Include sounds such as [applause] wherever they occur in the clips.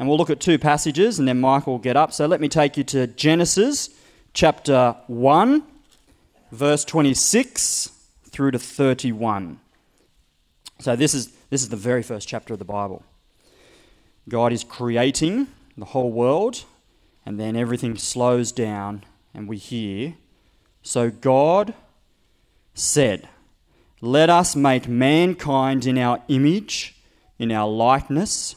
And we'll look at two passages and then Michael will get up. So let me take you to Genesis chapter 1, verse 26 through to 31. So this is, this is the very first chapter of the Bible. God is creating the whole world, and then everything slows down, and we hear. So God said, Let us make mankind in our image, in our likeness,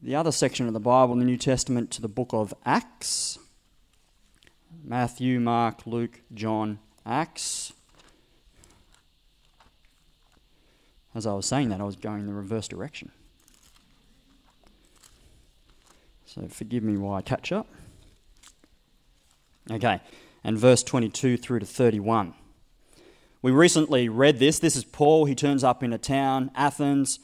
the other section of the Bible in the New Testament, to the book of Acts. Matthew, Mark, Luke, John, Acts. As I was saying that, I was going in the reverse direction. So forgive me while I catch up. Okay, and verse 22 through to 31. We recently read this. This is Paul. He turns up in a town, Athens.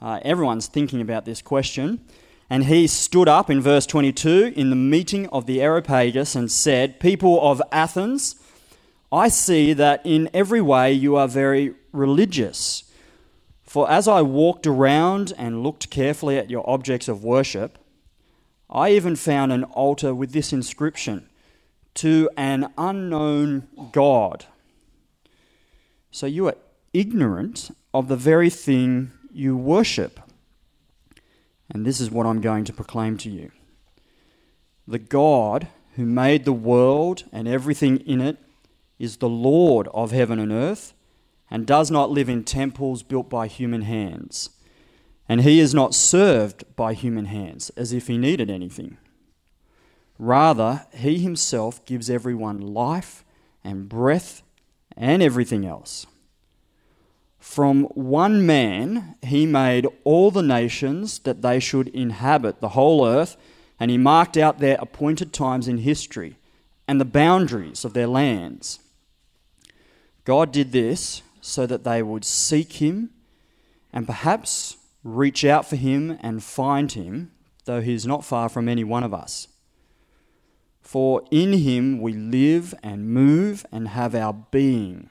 Uh, everyone's thinking about this question. And he stood up in verse 22 in the meeting of the Areopagus and said, People of Athens, I see that in every way you are very religious. For as I walked around and looked carefully at your objects of worship, I even found an altar with this inscription to an unknown God. So you are ignorant of the very thing you worship. And this is what I'm going to proclaim to you. The God who made the world and everything in it is the Lord of heaven and earth and does not live in temples built by human hands. And he is not served by human hands as if he needed anything. Rather, he himself gives everyone life and breath and everything else. From one man he made all the nations that they should inhabit the whole earth, and he marked out their appointed times in history and the boundaries of their lands. God did this so that they would seek him and perhaps reach out for him and find him, though he is not far from any one of us. For in him we live and move and have our being.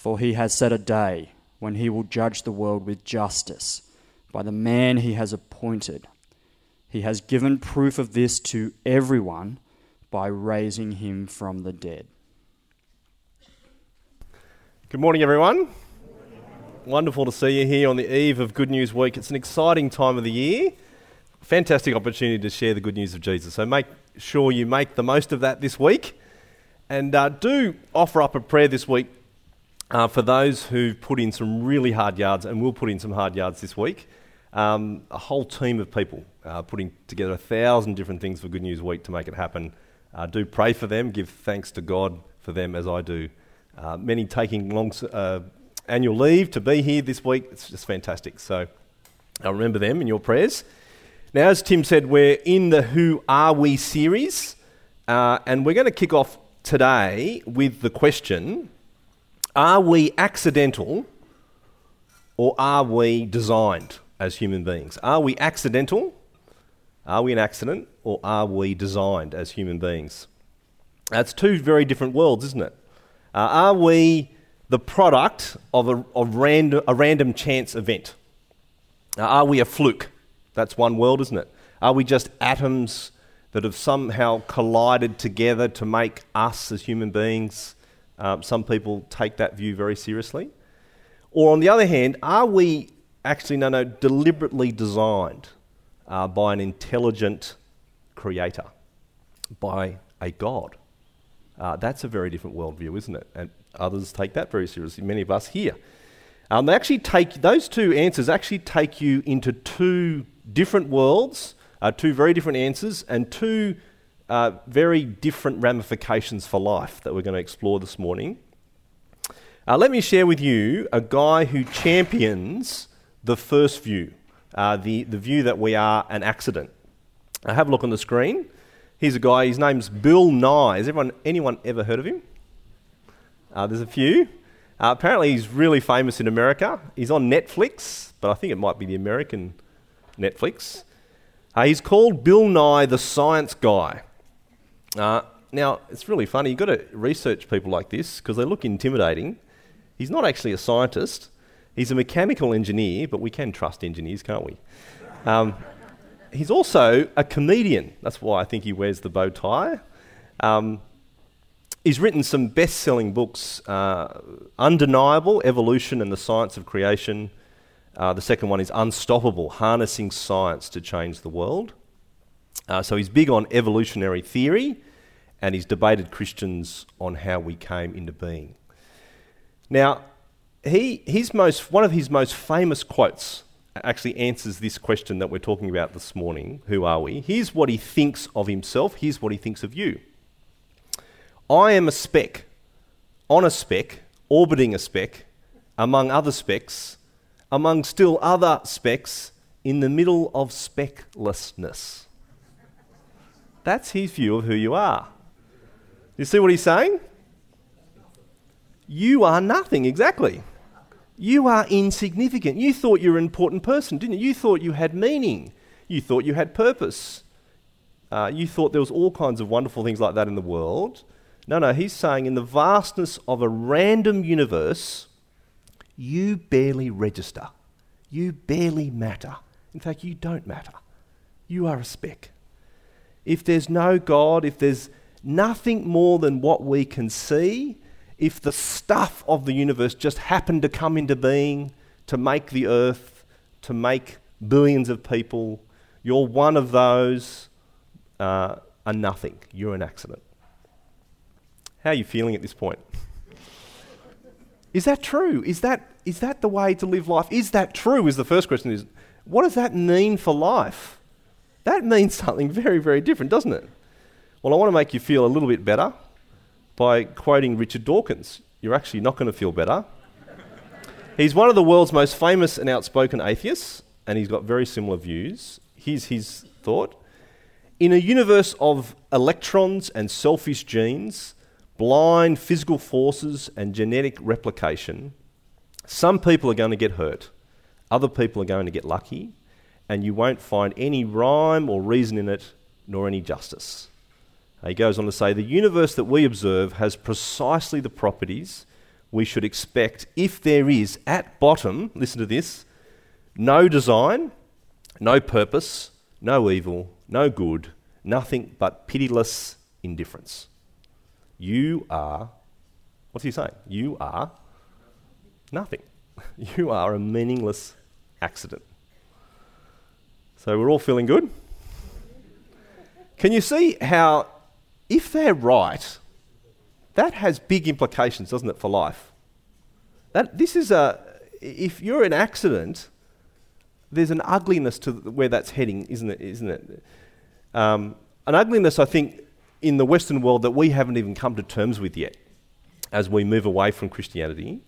For he has set a day when he will judge the world with justice by the man he has appointed. He has given proof of this to everyone by raising him from the dead. Good morning, everyone. Wonderful to see you here on the eve of Good News Week. It's an exciting time of the year. Fantastic opportunity to share the good news of Jesus. So make sure you make the most of that this week. And uh, do offer up a prayer this week uh, for those who've put in some really hard yards and will put in some hard yards this week. Um, a whole team of people uh, putting together a thousand different things for Good News Week to make it happen. Uh, do pray for them, give thanks to God for them as I do Uh, many taking long uh, annual leave to be here this week. It's just fantastic. So I'll remember them in your prayers. Now, as Tim said, we're in the Who Are We series, uh, and we're going to kick off today with the question Are we accidental or are we designed as human beings? Are we accidental? Are we an accident or are we designed as human beings? That's two very different worlds, isn't it? Uh, are we the product of a, of random, a random chance event? Uh, are we a fluke? That's one world, isn't it? Are we just atoms that have somehow collided together to make us as human beings? Um, some people take that view very seriously. Or on the other hand, are we actually, no, no, deliberately designed uh, by an intelligent creator, by a God? Uh, that's a very different worldview, isn't it? And others take that very seriously, many of us here. Um, they actually take, those two answers actually take you into two different worlds, uh, two very different answers, and two uh, very different ramifications for life that we're going to explore this morning. Uh, let me share with you a guy who champions the first view, uh, the, the view that we are an accident. I have a look on the screen. Here's a guy, his name's Bill Nye. Has everyone, anyone ever heard of him? Uh, there's a few. Uh, apparently, he's really famous in America. He's on Netflix, but I think it might be the American Netflix. Uh, he's called Bill Nye the Science Guy. Uh, now, it's really funny. You've got to research people like this because they look intimidating. He's not actually a scientist, he's a mechanical engineer, but we can trust engineers, can't we? Um, he's also a comedian. That's why I think he wears the bow tie. Um, he's written some best selling books uh, Undeniable Evolution and the Science of Creation. Uh, the second one is Unstoppable Harnessing Science to Change the World. Uh, so he's big on evolutionary theory and he's debated Christians on how we came into being. Now, he, his most, one of his most famous quotes actually answers this question that we're talking about this morning who are we? Here's what he thinks of himself, here's what he thinks of you. I am a speck, on a speck, orbiting a speck, among other specks, among still other specks, in the middle of specklessness. That's his view of who you are. You see what he's saying? You are nothing, exactly. You are insignificant. You thought you were an important person, didn't you? You thought you had meaning. You thought you had purpose. Uh, you thought there was all kinds of wonderful things like that in the world. No, no, he's saying in the vastness of a random universe, you barely register. You barely matter. In fact, you don't matter. You are a speck. If there's no God, if there's nothing more than what we can see, if the stuff of the universe just happened to come into being to make the earth, to make billions of people, you're one of those, uh, are nothing. You're an accident. How are you feeling at this point? Is that true? Is that, is that the way to live life? Is that true? Is the first question. Is what does that mean for life? That means something very, very different, doesn't it? Well, I want to make you feel a little bit better by quoting Richard Dawkins. You're actually not going to feel better. he's one of the world's most famous and outspoken atheists, and he's got very similar views. Here's his thought In a universe of electrons and selfish genes, blind physical forces, and genetic replication, some people are going to get hurt, other people are going to get lucky, and you won't find any rhyme or reason in it, nor any justice. He goes on to say the universe that we observe has precisely the properties we should expect if there is, at bottom, listen to this, no design, no purpose, no evil, no good, nothing but pitiless indifference. You are, what's he saying? You are nothing. [laughs] You are a meaningless accident. So we're all feeling good? Can you see how if they're right, that has big implications, doesn't it, for life? That, this is a, if you're an accident, there's an ugliness to where that's heading, isn't it? Isn't it? Um, an ugliness, I think, in the Western world that we haven't even come to terms with yet. as we move away from Christianity.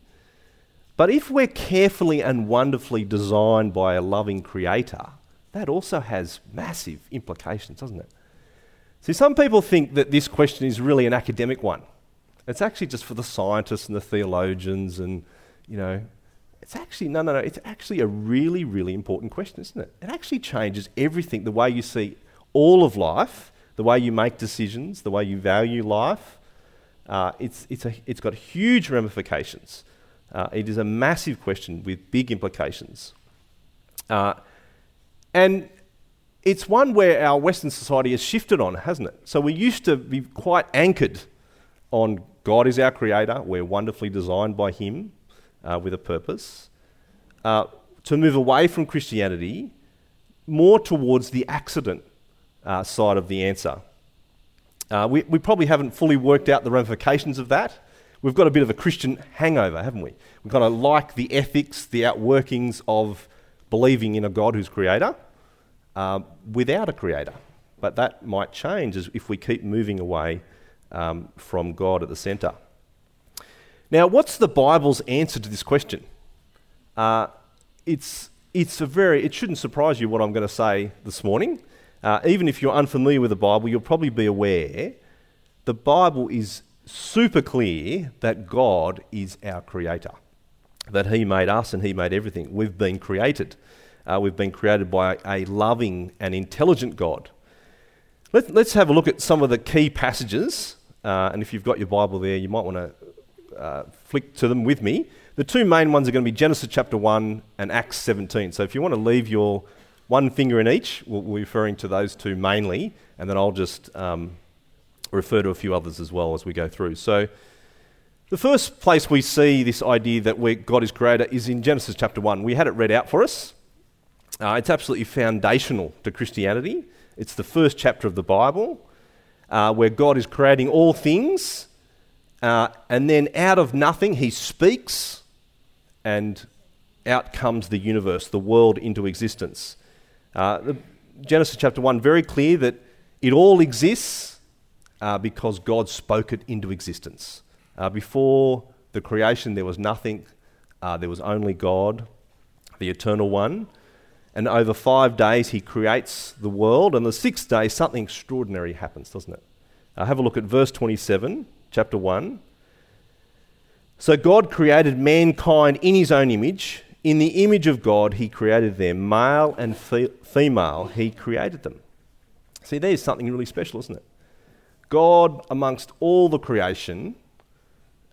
But if we're carefully and wonderfully designed by a loving creator, that also has massive implications, doesn't it? See, some people think that this question is really an academic one. It's actually just for the scientists and the theologians, and, you know, it's actually, no, no, no, it's actually a really, really important question, isn't it? It actually changes everything the way you see all of life, the way you make decisions, the way you value life. Uh, it's, it's, a, it's got huge ramifications. Uh, it is a massive question with big implications. Uh, and it's one where our Western society has shifted on, hasn't it? So we used to be quite anchored on God is our creator, we're wonderfully designed by Him uh, with a purpose. Uh, to move away from Christianity more towards the accident uh, side of the answer. Uh, we, we probably haven't fully worked out the ramifications of that. We've got a bit of a Christian hangover, haven't we? We kind of like the ethics, the outworkings of believing in a God who's creator uh, without a creator. But that might change if we keep moving away um, from God at the centre. Now, what's the Bible's answer to this question? Uh, it's, it's a very, it shouldn't surprise you what I'm going to say this morning. Uh, even if you're unfamiliar with the Bible, you'll probably be aware the Bible is super clear that God is our creator, that He made us and He made everything. We've been created. Uh, we've been created by a loving and intelligent God. Let, us have a look at some of the key passages. Uh, and if you've got your Bible there, you might want to uh, flick to them with me. The two main ones are going to be Genesis chapter 1 and Acts 17. So if you want to leave your one finger in each. We'll, we're referring to those two mainly, and then I'll just um, refer to a few others as well as we go through. So, the first place we see this idea that God is creator is in Genesis chapter 1. We had it read out for us. Uh, it's absolutely foundational to Christianity. It's the first chapter of the Bible uh, where God is creating all things, uh, and then out of nothing, He speaks, and out comes the universe, the world into existence. Uh, Genesis chapter 1, very clear that it all exists uh, because God spoke it into existence. Uh, before the creation, there was nothing, there was only God, the eternal one. And over five days, he creates the world, and the sixth day, something extraordinary happens, doesn't it? Uh, have a look at verse 27, chapter 1. So God created mankind in his own image. In the image of God, he created them, male and fe- female, he created them. See, there's something really special, isn't it? God, amongst all the creation,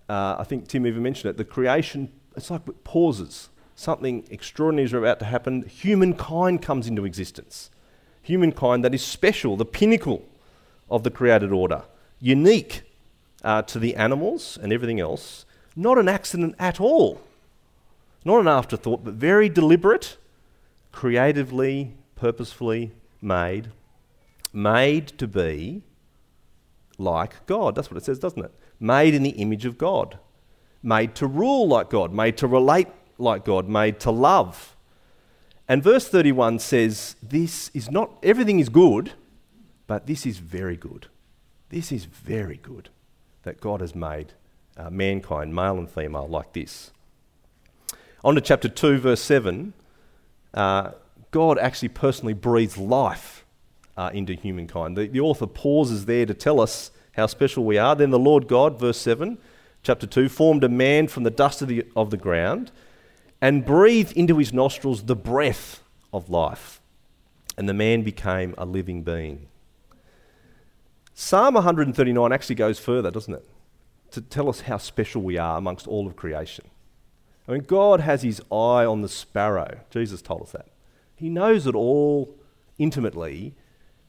uh, I think Tim even mentioned it, the creation, it's like it pauses. Something extraordinary is about to happen. Humankind comes into existence. Humankind that is special, the pinnacle of the created order, unique uh, to the animals and everything else, not an accident at all. Not an afterthought, but very deliberate, creatively, purposefully made, made to be like God. That's what it says, doesn't it? Made in the image of God, made to rule like God, made to relate like God, made to love. And verse 31 says, This is not, everything is good, but this is very good. This is very good that God has made uh, mankind, male and female, like this. On to chapter 2, verse 7. Uh, God actually personally breathes life uh, into humankind. The, the author pauses there to tell us how special we are. Then the Lord God, verse 7, chapter 2, formed a man from the dust of the, of the ground and breathed into his nostrils the breath of life. And the man became a living being. Psalm 139 actually goes further, doesn't it? To tell us how special we are amongst all of creation. I mean, God has his eye on the sparrow. Jesus told us that. He knows it all intimately,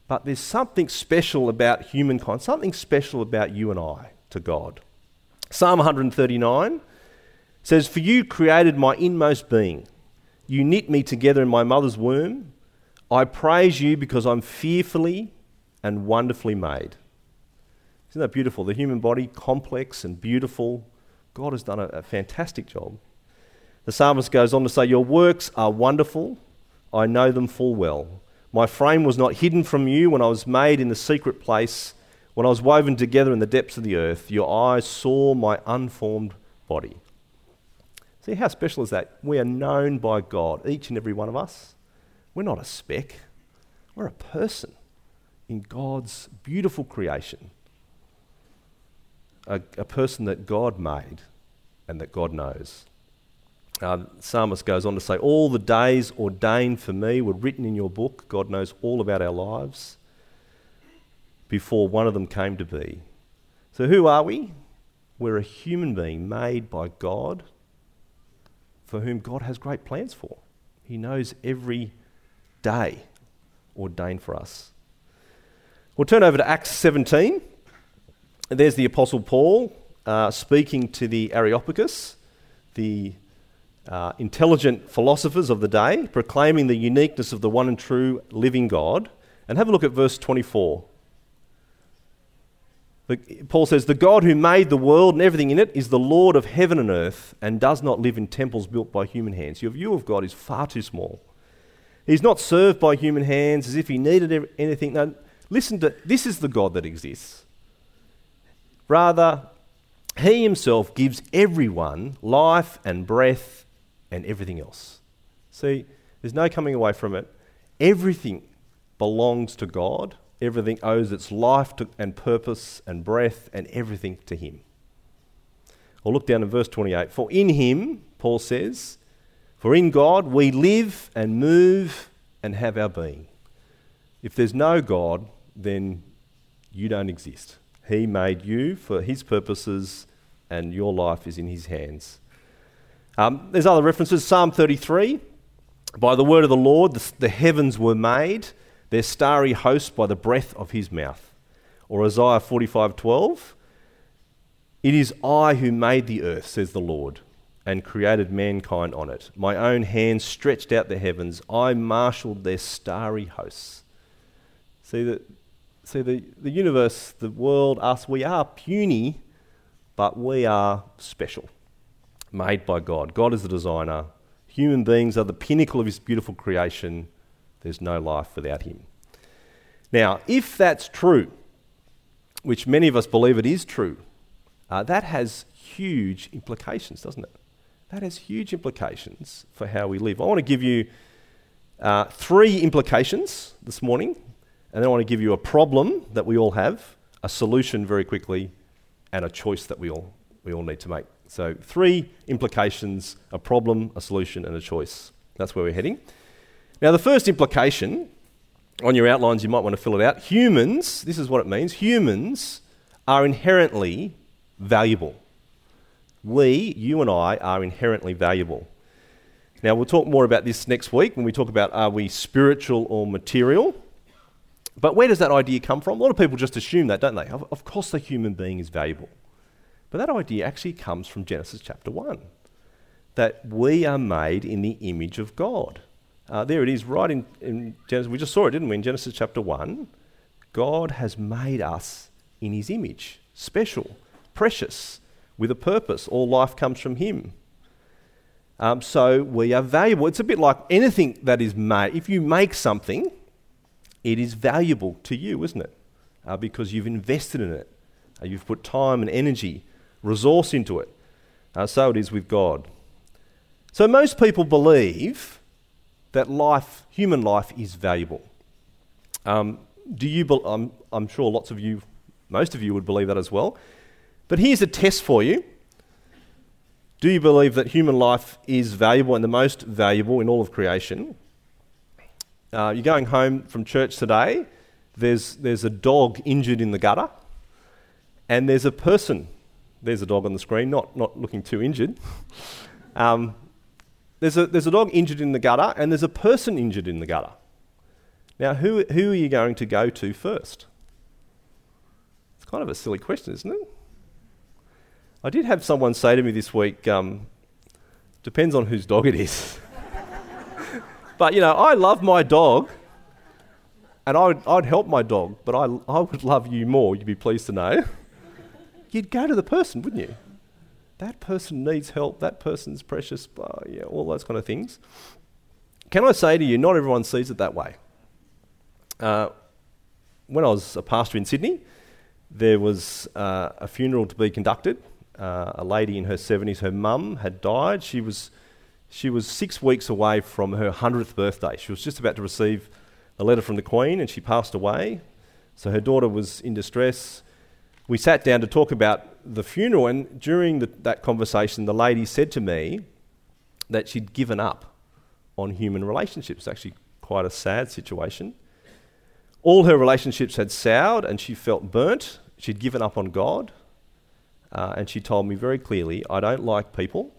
but there's something special about humankind, something special about you and I to God. Psalm 139 says, For you created my inmost being. You knit me together in my mother's womb. I praise you because I'm fearfully and wonderfully made. Isn't that beautiful? The human body, complex and beautiful. God has done a, a fantastic job. The psalmist goes on to say, Your works are wonderful. I know them full well. My frame was not hidden from you when I was made in the secret place, When I was woven together in the depths of the earth, your eyes saw my unformed body. See, how special is that? We are known by God, each and every one of us. We're not a speck, we're a person in God's beautiful creation. A, a person that God made and that God knows. Uh, psalmist goes on to say, All the days ordained for me were written in your book. God knows all about our lives before one of them came to be. So, who are we? We're a human being made by God for whom God has great plans for. He knows every day ordained for us. We'll turn over to Acts 17. There's the Apostle Paul uh, speaking to the Areopagus, the uh, intelligent philosophers of the day, proclaiming the uniqueness of the one and true living God. And have a look at verse 24. Paul says, The God who made the world and everything in it is the Lord of heaven and earth and does not live in temples built by human hands. Your view of God is far too small. He's not served by human hands as if he needed anything. No, listen to this is the God that exists. Rather, he himself gives everyone life and breath and everything else. See, there's no coming away from it. Everything belongs to God. Everything owes its life to, and purpose and breath and everything to Him. I'll look down in verse 28. For in Him, Paul says, for in God we live and move and have our being. If there's no God, then you don't exist. He made you for His purposes, and your life is in His hands. Um, there's other references. Psalm 33 By the word of the Lord, the, the heavens were made, their starry host by the breath of His mouth. Or Isaiah 45:12 It is I who made the earth, says the Lord and created mankind on it. My own hand stretched out the heavens. I marshaled their starry hosts. See, the, see the, the universe, the world, us, we are puny, but we are special, made by God. God is the designer. Human beings are the pinnacle of his beautiful creation. There's no life without him. Now, if that's true, which many of us believe it is true, uh, that has huge implications, doesn't it? that has huge implications for how we live. I want to give you uh, three implications this morning, and then I want to give you a problem that we all have, a solution very quickly, and a choice that we all, we all need to make. So, three implications a problem, a solution, and a choice. That's where we're heading. Now, the first implication on your outlines, you might want to fill it out. Humans, this is what it means humans are inherently valuable we, you and I, are inherently valuable. Now, we'll talk more about this next week when we talk about are we spiritual or material. But where does that idea come from? A lot of people just assume that, don't they? Of, of course, the human being is valuable. But that idea actually comes from Genesis chapter 1 that we are made in the image of God. Uh, there it is, right in, in Genesis. We just saw it, didn't we, in Genesis chapter 1? God has made us in his image, special, precious with a purpose. All life comes from Him. Um, so we are valuable. It's a bit like anything that is made. If you make something, it is valuable to you, isn't it? Uh, because you've invested in it. Uh, you've put time and energy, resource into it. Uh, so it is with God. So most people believe that life, human life, is valuable. Um, do you? Be- I'm, I'm sure lots of you, most of you, would believe that as well. But here's a test for you. Do you believe that human life is valuable and the most valuable in all of creation? Uh, you're going home from church today, there's, there's a dog injured in the gutter, and there's a person. There's a dog on the screen, not, not looking too injured. Um, there's, a, there's a dog injured in the gutter, and there's a person injured in the gutter. Now, who, who are you going to go to first? It's kind of a silly question, isn't it? I did have someone say to me this week, um, depends on whose dog it is. [laughs] but, you know, I love my dog and I would, I'd help my dog, but I, I would love you more, you'd be pleased to know. You'd go to the person, wouldn't you? That person needs help, that person's precious, uh, yeah, all those kind of things. Can I say to you, not everyone sees it that way. Uh, when I was a pastor in Sydney, there was uh, a funeral to be conducted. Uh, a lady in her 70s, her mum had died. She was, she was six weeks away from her 100th birthday. She was just about to receive a letter from the Queen and she passed away. So her daughter was in distress. We sat down to talk about the funeral, and during the, that conversation, the lady said to me that she'd given up on human relationships. Actually, quite a sad situation. All her relationships had soured and she felt burnt. She'd given up on God. Uh, and she told me very clearly, I don't like people.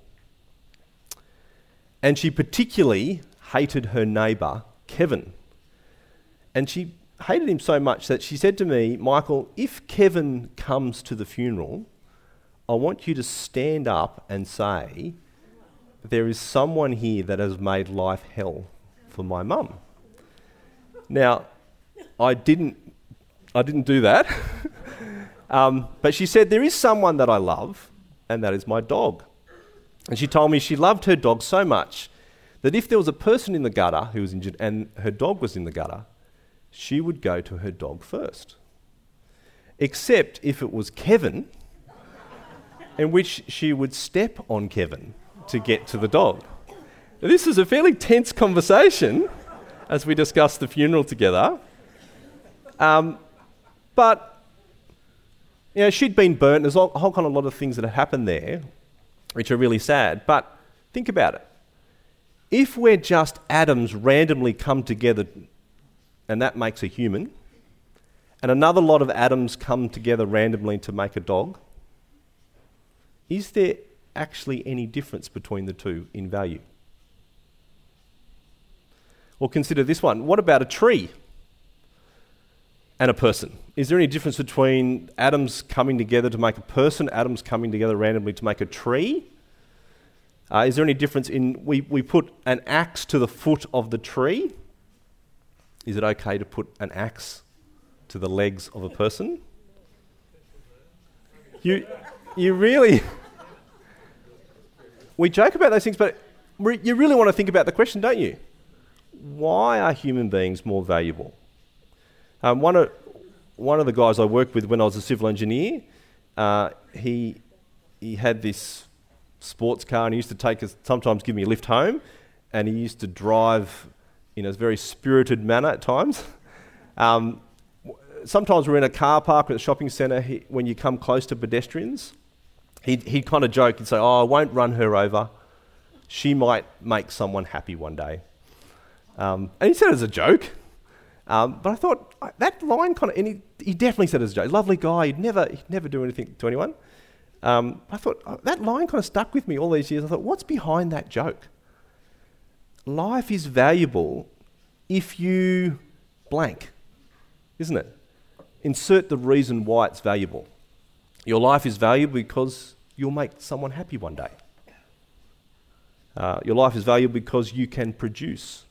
And she particularly hated her neighbour, Kevin. And she hated him so much that she said to me, Michael, if Kevin comes to the funeral, I want you to stand up and say, There is someone here that has made life hell for my mum. Now, I didn't, I didn't do that. [laughs] um, but she said, There is someone that I love, and that is my dog. And she told me she loved her dog so much that if there was a person in the gutter who was injured and her dog was in the gutter, she would go to her dog first. Except if it was Kevin, in which she would step on Kevin to get to the dog. Now, this is a fairly tense conversation as we discussed the funeral together. Um, but, you know, she'd been burnt. There's a whole kind of lot of things that had happened there, which are really sad. But think about it. If we're just atoms randomly come together and that makes a human, and another lot of atoms come together randomly to make a dog, is there actually any difference between the two in value? Or consider this one. What about a tree and a person? Is there any difference between atoms coming together to make a person, atoms coming together randomly to make a tree? Uh, is there any difference in we, we put an axe to the foot of the tree? Is it okay to put an axe to the legs of a person? You, you really. we joke about those things, but you really want to think about the question, don't you? why are human beings more valuable? Um, one, of, one of the guys I worked with when I was a civil engineer, uh, he, he had this sports car and he used to take us, sometimes give me a lift home, and he used to drive in a very spirited manner at times. Um, sometimes we're in a car park at a shopping centre he, when you come close to pedestrians. He'd, he'd kind of joke and say, Oh, I won't run her over. She might make someone happy one day. Um, and he said it as a joke. Um, but I thought that line kind of, and he, he, definitely said it as a joke. Lovely guy, he'd never, he'd never do anything to anyone. Um, I thought oh, that line kind of stuck with me all these years. I thought, what's behind that joke? Life is valuable if you blank, isn't it? Insert the reason why it's valuable. Your life is valuable because you'll make someone happy one day. Uh, your life is valuable because you can produce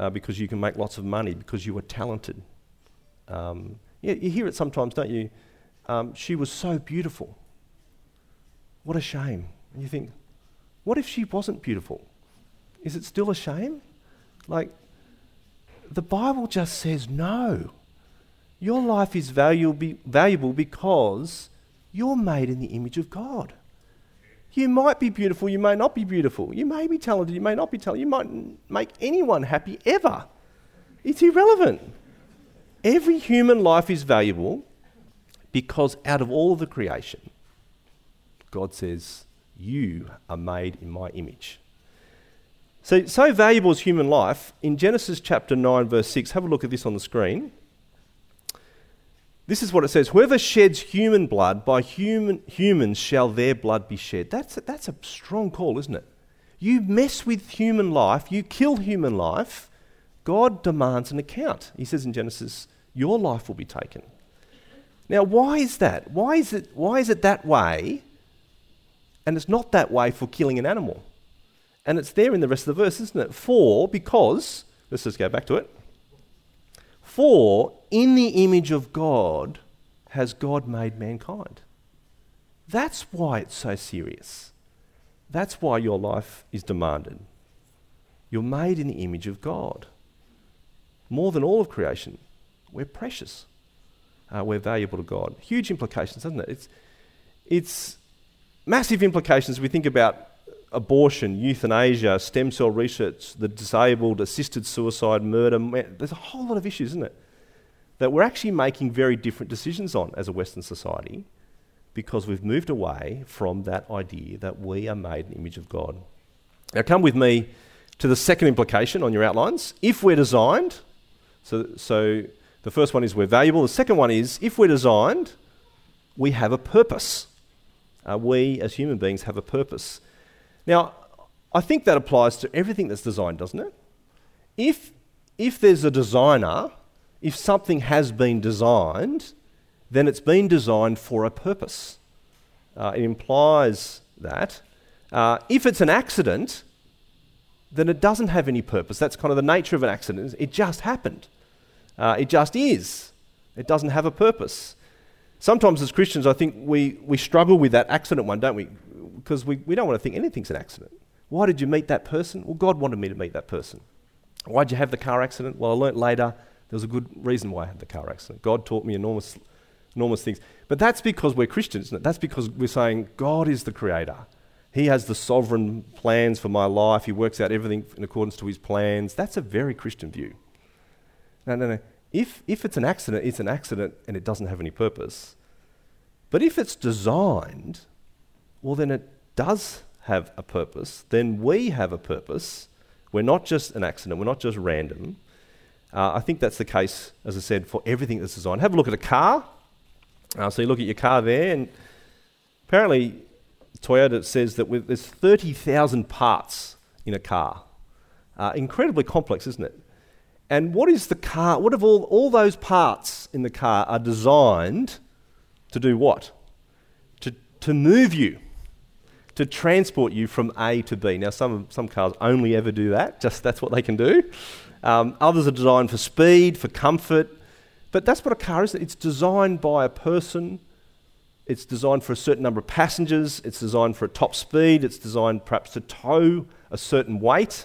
uh, because you can make lots of money, because you are talented. Um, yeah, you hear it sometimes, don't you? Um, she was so beautiful. What a shame. And you think, what if she wasn't beautiful? Is it still a shame? Like, the Bible just says no. Your life is valuable, valuable because you're made in the image of God. You might be beautiful, you may not be beautiful. You may be talented, you may not be talented. You might make anyone happy ever. It's irrelevant. Every human life is valuable because out of all of the creation, God says, You are made in my image. So, so valuable is human life. In Genesis chapter 9, verse 6, have a look at this on the screen. This is what it says Whoever sheds human blood, by human, humans shall their blood be shed. That's a, that's a strong call, isn't it? You mess with human life, you kill human life, God demands an account. He says in Genesis, Your life will be taken. Now, why is that? Why is it, why is it that way? And it's not that way for killing an animal. And it's there in the rest of the verse, isn't it? For, because, let's just go back to it. For in the image of God has God made mankind. That's why it's so serious. That's why your life is demanded. You're made in the image of God. More than all of creation, we're precious. uh, we're valuable to God. Huge implications, doesn't it? It's, it's massive implications. We think about abortion, euthanasia, stem cell research, the disabled, assisted suicide, murder. There's a whole lot of issues, isn't it? That we're actually making very different decisions on as a Western society because we've moved away from that idea that we are made in the image of God. Now, come with me to the second implication on your outlines. If we're designed, so, so the first one is we're valuable. The second one is if we're designed, we have a purpose. Uh, we as human beings have a purpose. Now, I think that applies to everything that's designed, doesn't it? If, if there's a designer, if something has been designed, then it's been designed for a purpose. Uh, it implies that. Uh, if it's an accident, then it doesn't have any purpose. That's kind of the nature of an accident. It just happened. Uh, it just is. It doesn't have a purpose. Sometimes as Christians, I think we, we struggle with that accident one, don't we? Because we, we don't want to think anything's an accident. Why did you meet that person? Well, God wanted me to meet that person. Why did you have the car accident? Well, I learnt later there was a good reason why I had the car accident. God taught me enormous, enormous things. But that's because we're Christians, isn't it? That's because we're saying God is the creator. He has the sovereign plans for my life. He works out everything in accordance to his plans. That's a very Christian view. No, no, no. If, if it's an accident, it's an accident and it doesn't have any purpose. But if it's designed, well, then it does have a purpose. Then we have a purpose. We're not just an accident, we're not just random. Uh, I think that's the case, as I said, for everything that's designed. Have a look at a car. Uh, so you look at your car there, and apparently Toyota says that there's 30,000 parts in a car. Uh, incredibly complex, isn't it? And what is the car? What if all, all those parts in the car are designed to do what? To, to move you, to transport you from A to B. Now, some, some cars only ever do that, just that's what they can do. Um, others are designed for speed, for comfort. But that's what a car is. It's designed by a person. It's designed for a certain number of passengers. It's designed for a top speed. It's designed perhaps to tow a certain weight.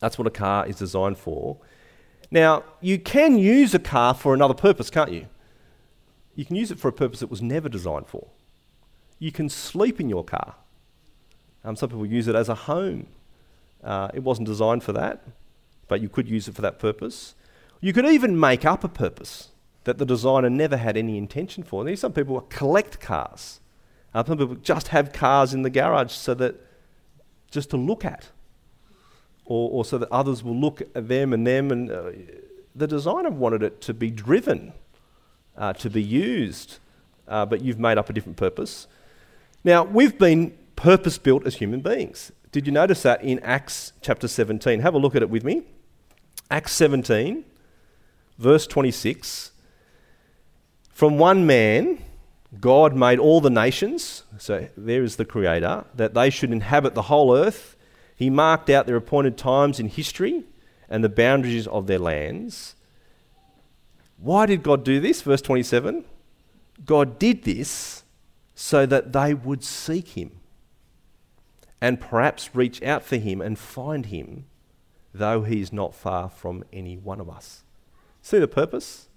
That's what a car is designed for. Now, you can use a car for another purpose, can't you? You can use it for a purpose it was never designed for. You can sleep in your car. Um, some people use it as a home. Uh, it wasn't designed for that, but you could use it for that purpose. You could even make up a purpose that the designer never had any intention for. These some people collect cars. Uh, some people just have cars in the garage so that just to look at or, or so that others will look at them and them. And uh, the designer wanted it to be driven, uh, to be used, uh, but you've made up a different purpose. Now, we've been purpose built as human beings. Did you notice that in Acts chapter 17? Have a look at it with me. Acts 17, verse 26. From one man, God made all the nations, so there is the Creator, that they should inhabit the whole earth. He marked out their appointed times in history and the boundaries of their lands. Why did God do this? Verse 27 God did this so that they would seek Him and perhaps reach out for Him and find Him, though He is not far from any one of us. See the purpose?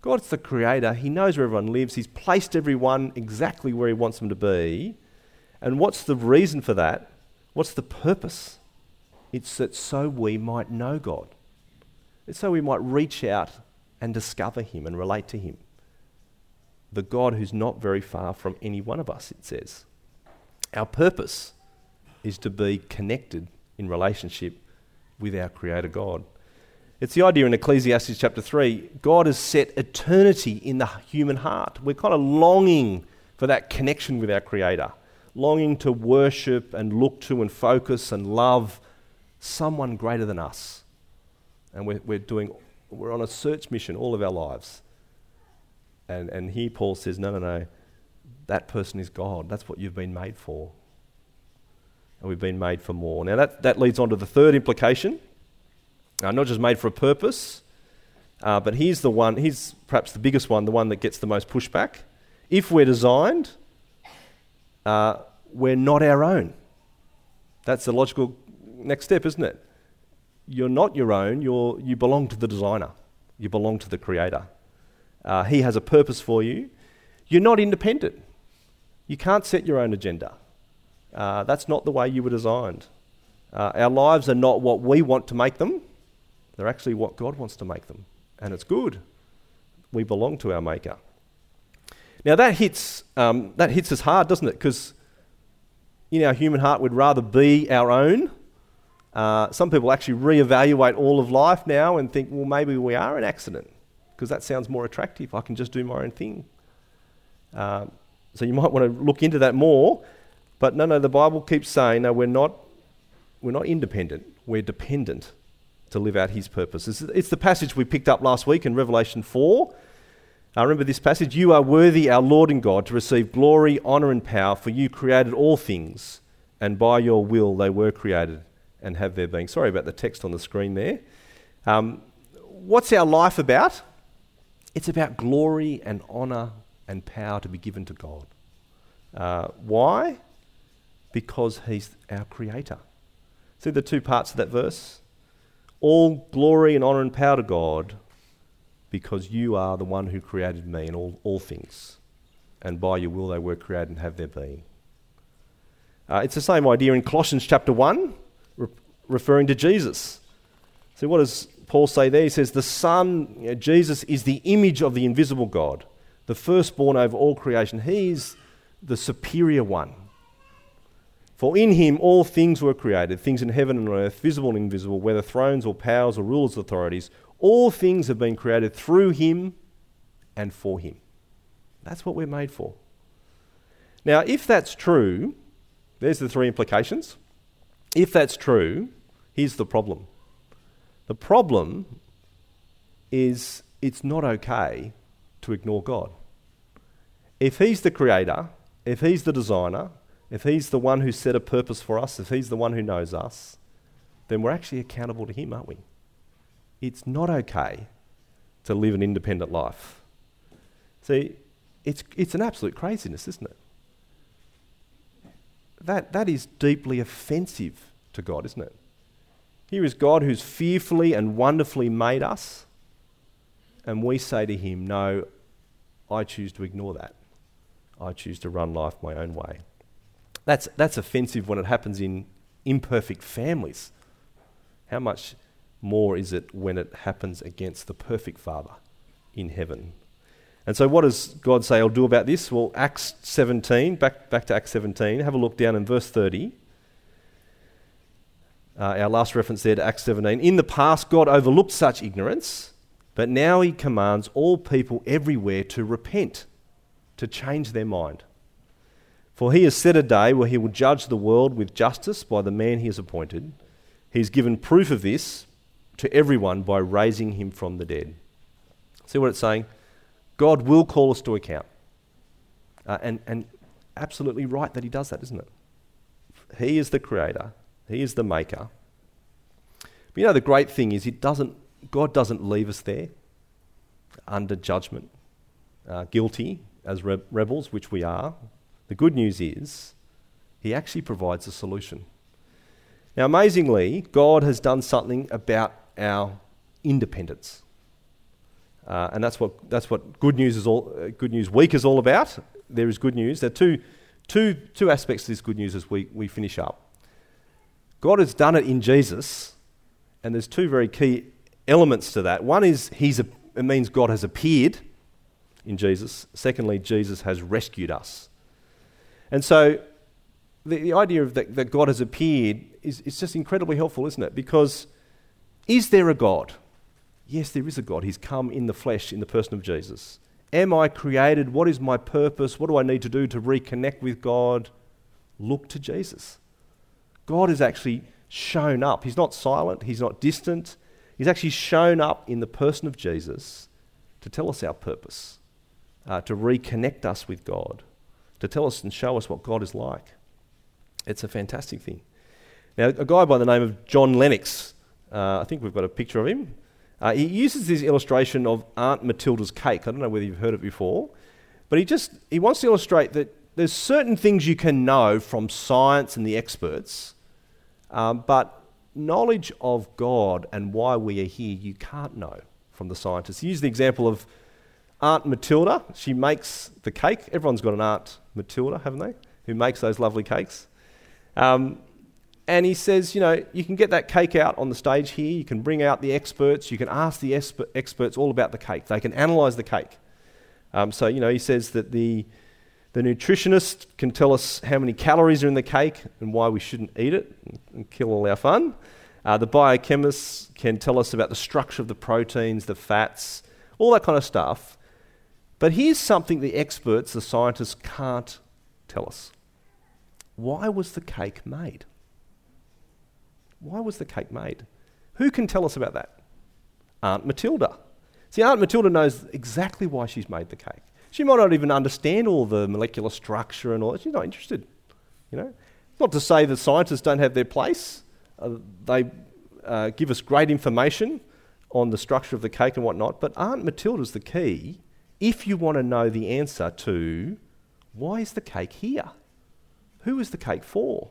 God's the creator. He knows where everyone lives. He's placed everyone exactly where He wants them to be. And what's the reason for that? What's the purpose? It's that so we might know God. It's so we might reach out and discover Him and relate to Him. The God who's not very far from any one of us, it says. Our purpose is to be connected in relationship with our Creator God. It's the idea in Ecclesiastes chapter 3 God has set eternity in the human heart. We're kind of longing for that connection with our Creator longing to worship and look to and focus and love someone greater than us. And we're, we're doing, we're on a search mission all of our lives. And, and here Paul says, no, no, no, that person is God. That's what you've been made for. And we've been made for more. Now, that, that leads on to the third implication. Uh, not just made for a purpose, uh, but here's the one, here's perhaps the biggest one, the one that gets the most pushback. If we're designed, uh, we're not our own. That's the logical next step, isn't it? You're not your own, you're, you belong to the designer, you belong to the creator. Uh, he has a purpose for you. You're not independent. You can't set your own agenda. Uh, that's not the way you were designed. Uh, our lives are not what we want to make them, they're actually what God wants to make them. And it's good. We belong to our Maker. Now, that hits, um, that hits us hard, doesn't it? Because in our human heart, we'd rather be our own. Uh, some people actually re-evaluate all of life now and think, well, maybe we are an accident because that sounds more attractive. I can just do my own thing. Uh, so you might want to look into that more. But no, no, the Bible keeps saying, no, we're not, we're not independent. We're dependent to live out His purpose. It's, the passage we picked up last week in Revelation 4. I remember this passage You are worthy, our Lord and God, to receive glory, honour, and power, for you created all things, and by your will they were created and have their being. Sorry about the text on the screen there. Um, what's our life about? It's about glory and honour and power to be given to God. Uh, why? Because He's our Creator. See the two parts of that verse? All glory and honour and power to God because you are the one who created me and all, all things. And by your will they were created and have their being. Uh, it's the same idea in Colossians chapter 1, re- referring to Jesus. So, what does Paul say there? He says, The Son, you know, Jesus, is the image of the invisible God, the firstborn over all creation. He's the superior one. For in him all things were created, things in heaven and on earth, visible and invisible, whether thrones or powers or rulers or authorities. All things have been created through him and for him. That's what we're made for. Now, if that's true, there's the three implications. If that's true, here's the problem. The problem is it's not okay to ignore God. If He's the creator, if He's the designer, if He's the one who set a purpose for us, if He's the one who knows us, then we're actually accountable to Him, aren't we? it's not okay to live an independent life. See, it's, it's an absolute craziness, isn't it? That, that is deeply offensive to God, isn't it? Here is God who's fearfully and wonderfully made us, and we say to him, No, I choose to ignore that. I choose to run life my own way. That's, that's offensive when it happens in imperfect families. How much more is it when it happens against the perfect Father in heaven. And so, what does God say I'll do about this? Well, Acts 17, back, back to Acts 17, have a look down in verse 30. Uh, our last reference there to Acts 17. In the past, God overlooked such ignorance, but now He commands all people everywhere to repent, to change their mind. For He has set a day where He will judge the world with justice by the man He has appointed. He's given proof of this to everyone by raising him from the dead. See what it's saying? God will call us to account. Uh, and, and absolutely right that he does that, isn't it? He is the creator, he is the maker. But you know, the great thing is, it doesn't, God doesn't leave us there under judgment, uh, guilty as re- rebels, which we are. The good news is, he actually provides a solution. Now, amazingly, God has done something about our independence. Uh, and that's what, that's what good, news is all, uh, good News Week is all about. There is good news. There are two, two, two aspects to this good news as we, we finish up. God has done it in Jesus, and there's two very key elements to that. One is he's a, it means God has appeared in Jesus. Secondly, Jesus has rescued us. And so the, the idea of that, that God has appeared is, is just incredibly helpful, isn't it? Because is there a God? Yes, there is a God. He's come in the flesh in the person of Jesus. Am I created? What is my purpose? What do I need to do to reconnect with God? Look to Jesus. God has actually shown up. He's not silent, He's not distant. He's actually shown up in the person of Jesus to tell us our purpose, uh, to reconnect us with God, to tell us and show us what God is like. It's a fantastic thing. Now, a guy by the name of John Lennox uh, I think we've got a picture of him. Uh, he uses this illustration of Aunt Matilda's cake. I don't know whether you've heard it before, but he just he wants to illustrate that there's certain things you can know from science and the experts, um, but knowledge of God and why we are here you can't know from the scientists. He used the example of Aunt Matilda, she makes the cake. Everyone's got an Aunt Matilda, haven't they? Who makes those lovely cakes. Um, and he says, you know, you can get that cake out on the stage here. You can bring out the experts. You can ask the experts all about the cake. They can analyse the cake. Um, so, you know, he says that the, the nutritionist can tell us how many calories are in the cake and why we shouldn't eat it and kill all our fun. Uh, the biochemists can tell us about the structure of the proteins, the fats, all that kind of stuff. But here's something the experts, the scientists, can't tell us. Why was the cake made? Why was the cake made? Who can tell us about that? Aunt Matilda. See, Aunt Matilda knows exactly why she's made the cake. She might not even understand all the molecular structure and all that. She's not interested. You know, not to say that scientists don't have their place. Uh, they uh, give us great information on the structure of the cake and whatnot. But Aunt Matilda's the key if you want to know the answer to why is the cake here? Who is the cake for?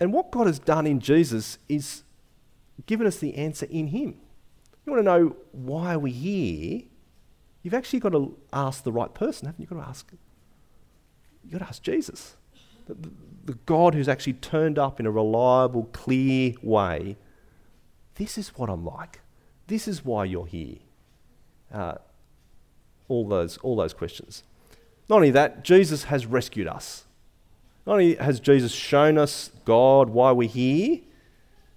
And what God has done in Jesus is given us the answer in Him. You want to know why are we here? You've actually got to ask the right person, haven't you? You've got to ask. You've got to ask Jesus, the, the, the God who's actually turned up in a reliable, clear way. This is what I'm like. This is why you're here. Uh, all those, all those questions. Not only that, Jesus has rescued us. Not only has Jesus shown us God, why we're here,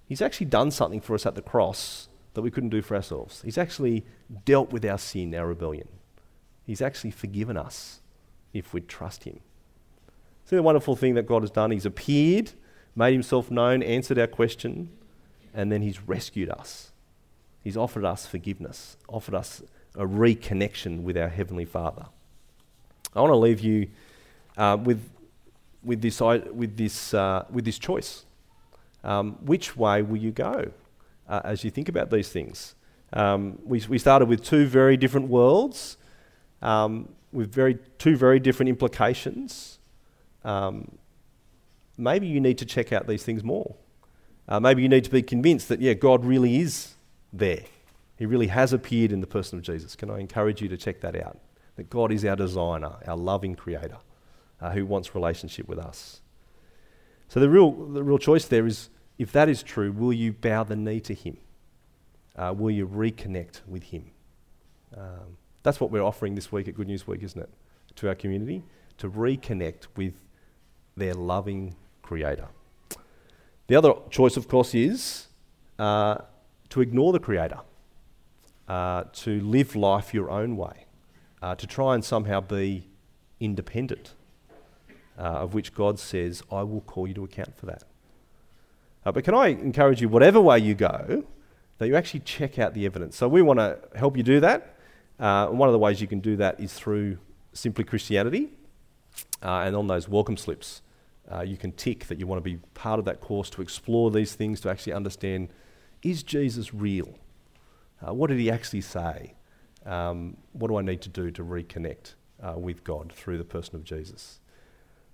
He's actually done something for us at the cross that we couldn't do for ourselves. He's actually dealt with our sin, our rebellion. He's actually forgiven us if we trust Him. See the wonderful thing that God has done? He's appeared, made Himself known, answered our question, and then He's rescued us. He's offered us forgiveness, offered us a reconnection with our Heavenly Father. I want to leave you uh, with with this, with this, uh, with this choice. Um, which way will you go uh, as you think about these things? Um, we, we started with two very different worlds, um, with very, two very different implications. Um, maybe you need to check out these things more. Uh, maybe you need to be convinced that, yeah, God really is there. He really has appeared in the person of Jesus. Can I encourage you to check that out? That God is our designer, our loving creator uh, who wants relationship with us. So the real, the real choice there is if that is true, will you bow the knee to Him? Uh, will you reconnect with Him? Um, that's what we're offering this week at Good News Week, isn't it? To our community, to reconnect with their loving Creator. The other choice, of course, is uh, to ignore the Creator, uh, to live life your own way, uh, to try and somehow be independent uh, of which God says, I will call you to account for that. Uh, but can I encourage you, whatever way you go, that you actually check out the evidence. So we want to help you do that. And one of the ways you can do that is through Simply Christianity. And on those welcome slips, uh, you can tick that you want to be part of that course to explore these things, to actually understand is Jesus real? Uh, what did he actually say? Um, what do I need to do to reconnect uh, with God through the person of Jesus?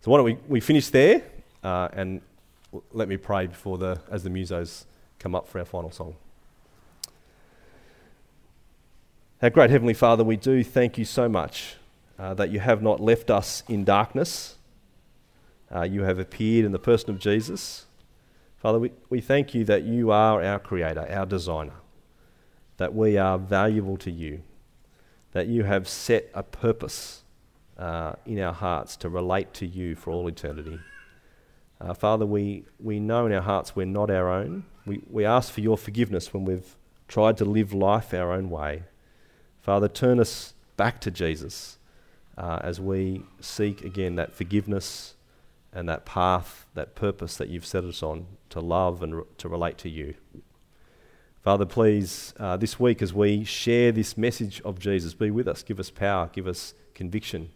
So why don't we, we finish there uh, and let me pray before the, as the musos come up for our final song. Our great Heavenly Father, we do thank you so much uh, that you have not left us in darkness. Uh, you have appeared in the person of Jesus. Father, we, we thank you that you are our creator, our designer, that we are valuable to you, that you have set a purpose uh, in our hearts to relate to you for all eternity. Uh, Father, we, we know in our hearts we're not our own. We, we ask for your forgiveness when we've tried to live life our own way. Father, turn us back to Jesus uh, as we seek again that forgiveness and that path, that purpose that you've set us on to love and re- to relate to you. Father, please, uh, this week as we share this message of Jesus, be with us, give us power, give us conviction.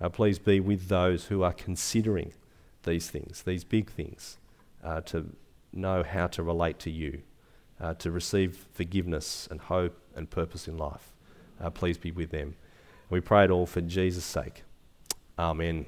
Uh, please be with those who are considering these things, these big things, uh, to know how to relate to you, uh, to receive forgiveness and hope and purpose in life. Uh, please be with them. We pray it all for Jesus' sake. Amen.